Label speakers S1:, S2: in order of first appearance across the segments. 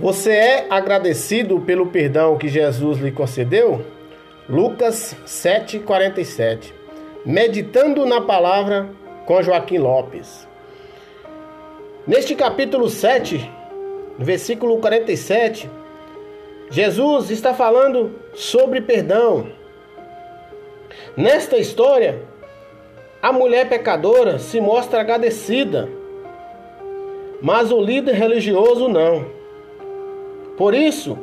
S1: Você é agradecido pelo perdão que Jesus lhe concedeu? Lucas 7,47 Meditando na palavra com Joaquim Lopes. Neste capítulo 7, versículo 47, Jesus está falando sobre perdão. Nesta história, a mulher pecadora se mostra agradecida, mas o líder religioso não. Por isso,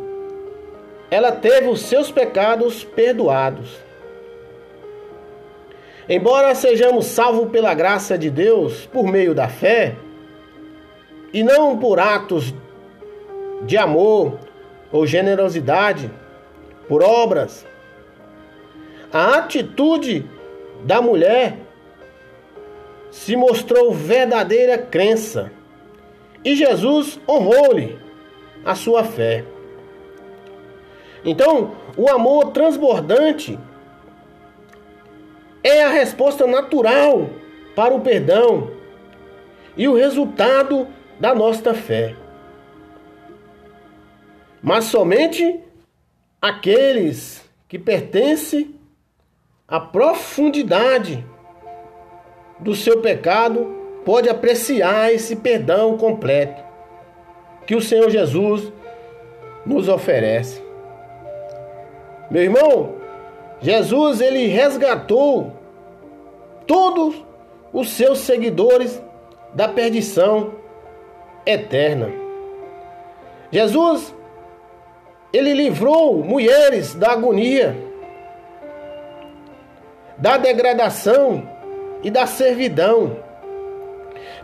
S1: ela teve os seus pecados perdoados. Embora sejamos salvos pela graça de Deus por meio da fé, e não por atos de amor ou generosidade, por obras, a atitude da mulher se mostrou verdadeira crença e Jesus honrou-lhe a sua fé. Então, o amor transbordante é a resposta natural para o perdão e o resultado da nossa fé. Mas somente aqueles que pertencem à profundidade do seu pecado pode apreciar esse perdão completo que o Senhor Jesus nos oferece. Meu irmão, Jesus ele resgatou todos os seus seguidores da perdição eterna. Jesus ele livrou mulheres da agonia, da degradação e da servidão,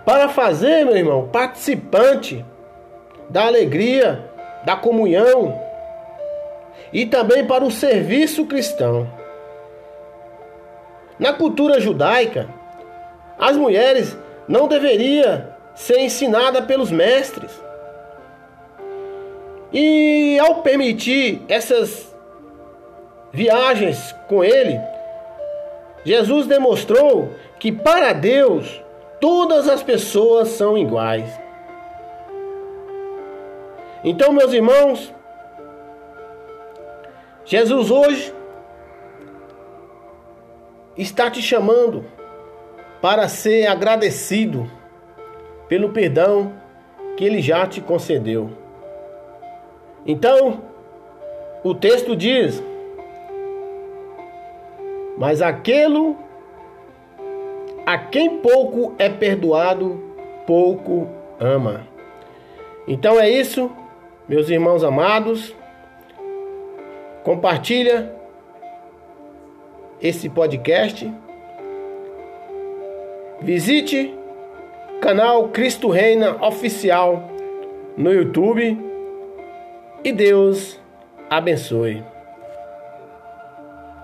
S1: para fazer, meu irmão, participante da alegria, da comunhão e também para o serviço cristão. Na cultura judaica, as mulheres não deveriam ser ensinadas pelos mestres. E ao permitir essas viagens com ele, Jesus demonstrou que para Deus todas as pessoas são iguais. Então, meus irmãos, Jesus hoje está te chamando para ser agradecido pelo perdão que ele já te concedeu. Então, o texto diz: Mas aquele a quem pouco é perdoado, pouco ama. Então é isso. Meus irmãos amados, compartilha esse podcast. Visite canal Cristo Reina Oficial no YouTube e Deus abençoe.